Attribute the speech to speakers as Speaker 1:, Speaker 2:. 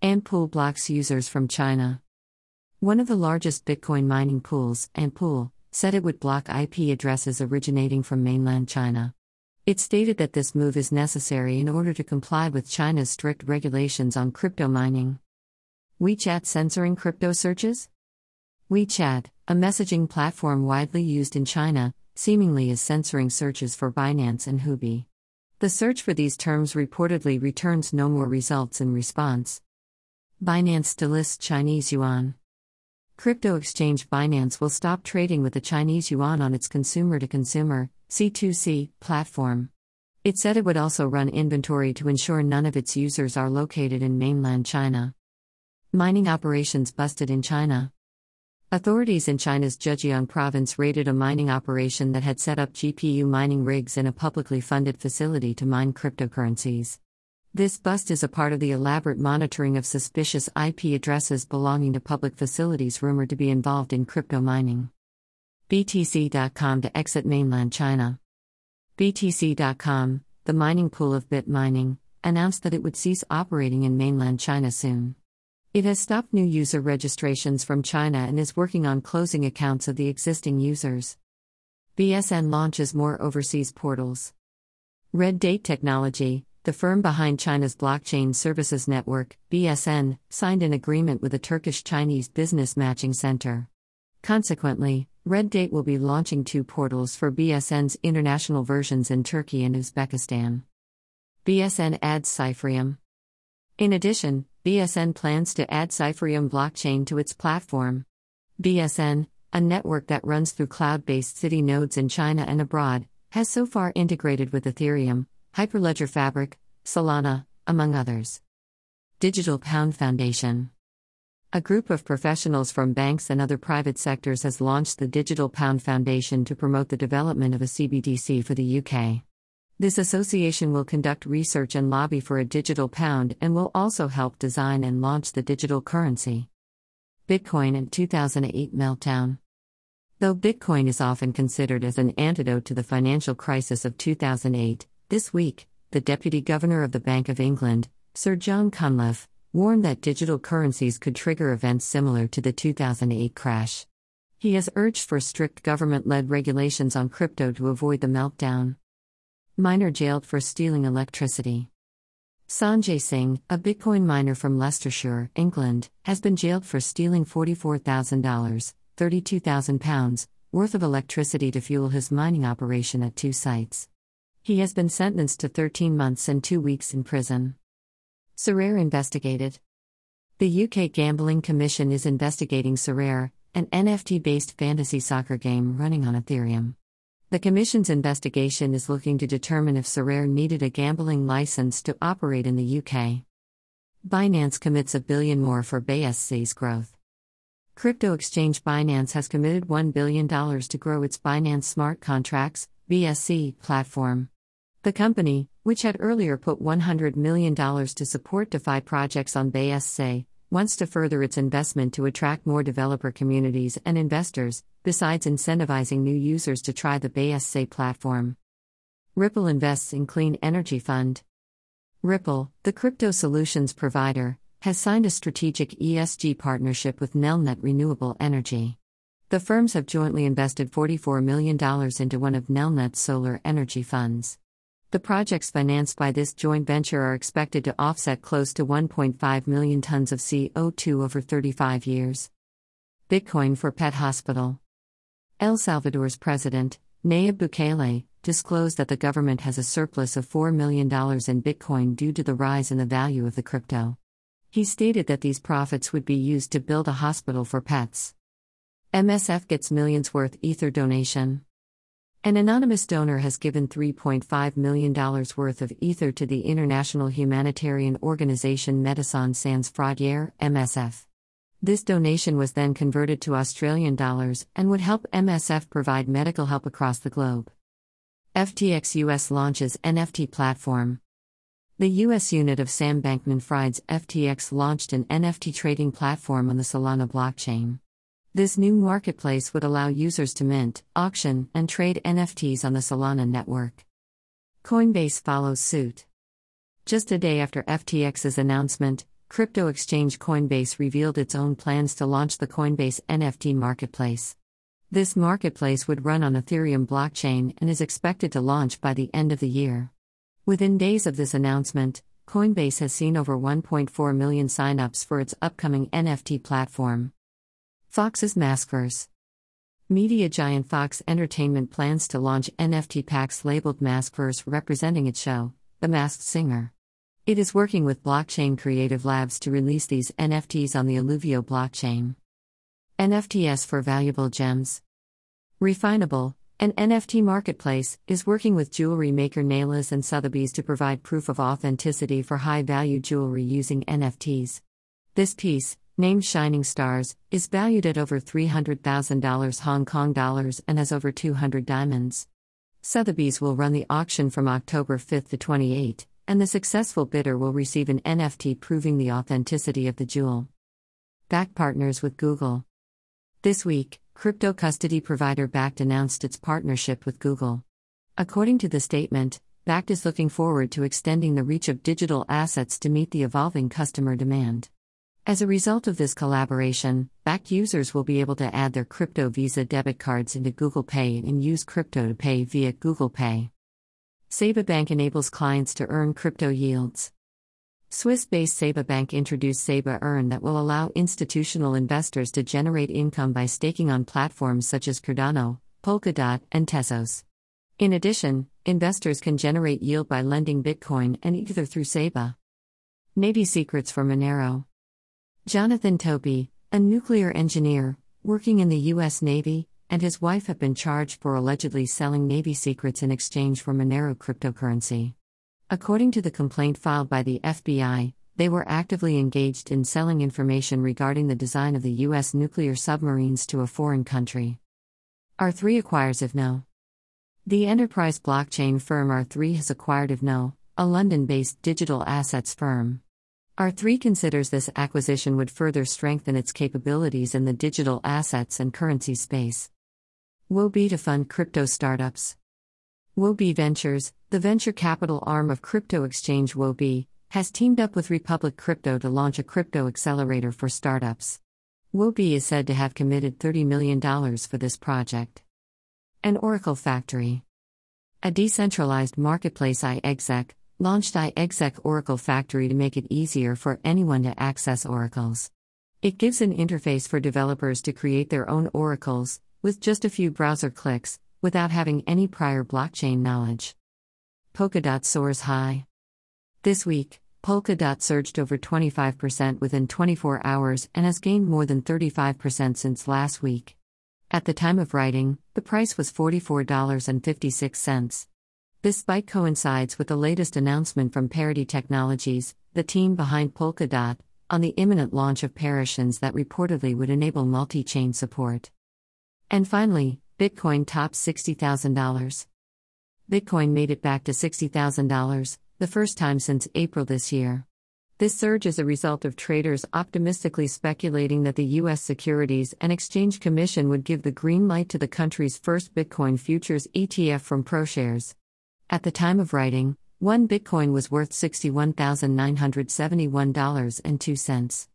Speaker 1: Antpool blocks users from China. One of the largest Bitcoin mining pools, Antpool, said it would block IP addresses originating from mainland China. It stated that this move is necessary in order to comply with China's strict regulations on crypto mining. WeChat censoring crypto searches? WeChat, a messaging platform widely used in China, seemingly is censoring searches for Binance and Huobi. The search for these terms reportedly returns no more results in response. Binance delists Chinese yuan. Crypto exchange Binance will stop trading with the Chinese yuan on its consumer to consumer C2C platform. It said it would also run inventory to ensure none of its users are located in mainland China. Mining operations busted in China. Authorities in China's Zhejiang province raided a mining operation that had set up GPU mining rigs in a publicly funded facility to mine cryptocurrencies. This bust is a part of the elaborate monitoring of suspicious IP addresses belonging to public facilities rumored to be involved in crypto mining. BTC.com to exit mainland China. BTC.com, the mining pool of Bit Mining, announced that it would cease operating in mainland China soon. It has stopped new user registrations from China and is working on closing accounts of the existing users. BSN launches more overseas portals. Red Date Technology, the firm behind China's Blockchain Services Network, BSN, signed an agreement with a Turkish Chinese business matching center. Consequently, Red Date will be launching two portals for BSN's international versions in Turkey and Uzbekistan. BSN adds Cypherium. In addition, BSN plans to add Cypherium blockchain to its platform. BSN, a network that runs through cloud based city nodes in China and abroad, has so far integrated with Ethereum, Hyperledger Fabric, Solana, among others. Digital Pound Foundation A group of professionals from banks and other private sectors has launched the Digital Pound Foundation to promote the development of a CBDC for the UK. This association will conduct research and lobby for a digital pound and will also help design and launch the digital currency. Bitcoin and 2008 Meltdown Though Bitcoin is often considered as an antidote to the financial crisis of 2008, this week, the Deputy Governor of the Bank of England, Sir John Cunliffe, warned that digital currencies could trigger events similar to the 2008 crash. He has urged for strict government led regulations on crypto to avoid the meltdown. Miner jailed for stealing electricity. Sanjay Singh, a Bitcoin miner from Leicestershire, England, has been jailed for stealing $44,000, £32,000, worth of electricity to fuel his mining operation at two sites. He has been sentenced to 13 months and 2 weeks in prison. Sorare investigated. The UK Gambling Commission is investigating Sorare, an NFT based fantasy soccer game running on Ethereum. The Commission's investigation is looking to determine if Sorare needed a gambling license to operate in the UK. Binance commits a billion more for BSC's growth. Crypto exchange Binance has committed $1 billion to grow its Binance Smart Contracts BSC platform. The company, which had earlier put $100 million to support DeFi projects on BSC, wants to further its investment to attract more developer communities and investors, besides incentivizing new users to try the BSC platform. Ripple invests in Clean Energy Fund. Ripple, the crypto solutions provider, has signed a strategic ESG partnership with Nelnet Renewable Energy. The firms have jointly invested $44 million into one of Nelnet's solar energy funds. The projects financed by this joint venture are expected to offset close to 1.5 million tons of CO2 over 35 years. Bitcoin for Pet Hospital El Salvador's president, Nayib Bukele, disclosed that the government has a surplus of $4 million in Bitcoin due to the rise in the value of the crypto. He stated that these profits would be used to build a hospital for pets. MSF gets millions worth Ether donation. An anonymous donor has given $3.5 million worth of Ether to the international humanitarian organization Médecins Sans Frontières, MSF. This donation was then converted to Australian dollars and would help MSF provide medical help across the globe. FTX US launches NFT platform. The US unit of Sam Bankman Fried's FTX launched an NFT trading platform on the Solana blockchain. This new marketplace would allow users to mint, auction, and trade NFTs on the Solana network. Coinbase follows suit. Just a day after FTX's announcement, crypto exchange Coinbase revealed its own plans to launch the Coinbase NFT marketplace. This marketplace would run on Ethereum blockchain and is expected to launch by the end of the year. Within days of this announcement, Coinbase has seen over 1.4 million signups for its upcoming NFT platform. Fox's Maskverse Media giant Fox Entertainment plans to launch NFT packs labeled Maskverse representing its show, The Masked Singer. It is working with Blockchain Creative Labs to release these NFTs on the Eluvio blockchain. NFTs for valuable gems. Refinable, an NFT marketplace, is working with jewelry maker Naylas and Sotheby's to provide proof of authenticity for high value jewelry using NFTs. This piece, named Shining Stars, is valued at over $300,000 Hong Kong dollars and has over 200 diamonds. Sotheby's will run the auction from October 5 to 28, and the successful bidder will receive an NFT proving the authenticity of the jewel. Bakkt partners with Google. This week, crypto custody provider Bakkt announced its partnership with Google. According to the statement, Bakkt is looking forward to extending the reach of digital assets to meet the evolving customer demand. As a result of this collaboration, Bakkt users will be able to add their crypto Visa debit cards into Google Pay and use crypto to pay via Google Pay. Seba Bank enables clients to earn crypto yields. Swiss based Seba Bank introduced Seba Earn that will allow institutional investors to generate income by staking on platforms such as Cardano, Polkadot, and Tezos. In addition, investors can generate yield by lending Bitcoin and Ether through Seba. Navy Secrets for Monero. Jonathan Toebbe, a nuclear engineer, working in the U.S. Navy, and his wife have been charged for allegedly selling Navy secrets in exchange for Monero cryptocurrency. According to the complaint filed by the FBI, they were actively engaged in selling information regarding the design of the U.S. nuclear submarines to a foreign country. R3 acquires Ivno. The enterprise blockchain firm R3 has acquired Ivno, a London based digital assets firm. R3 considers this acquisition would further strengthen its capabilities in the digital assets and currency space. Huobi to fund crypto startups. Huobi Ventures, the venture capital arm of crypto exchange Huobi, has teamed up with Republic Crypto to launch a crypto accelerator for startups. Huobi is said to have committed $30 million for this project. An Oracle Factory. A decentralized marketplace iExec, launched iExec Oracle Factory to make it easier for anyone to access oracles. It gives an interface for developers to create their own oracles, with just a few browser clicks, without having any prior blockchain knowledge. Polkadot soars high. This week, Polkadot surged over 25% within 24 hours and has gained more than 35% since last week. At the time of writing, the price was $44.56. This spike coincides with the latest announcement from Parity Technologies, the team behind Polkadot, on the imminent launch of Parachains that reportedly would enable multi chain support. And finally, Bitcoin tops $60,000. Bitcoin made it back to $60,000, the first time since April this year. This surge is a result of traders optimistically speculating that the U.S. Securities and Exchange Commission would give the green light to the country's first Bitcoin futures ETF from ProShares. At the time of writing, one Bitcoin was worth $61,971.02.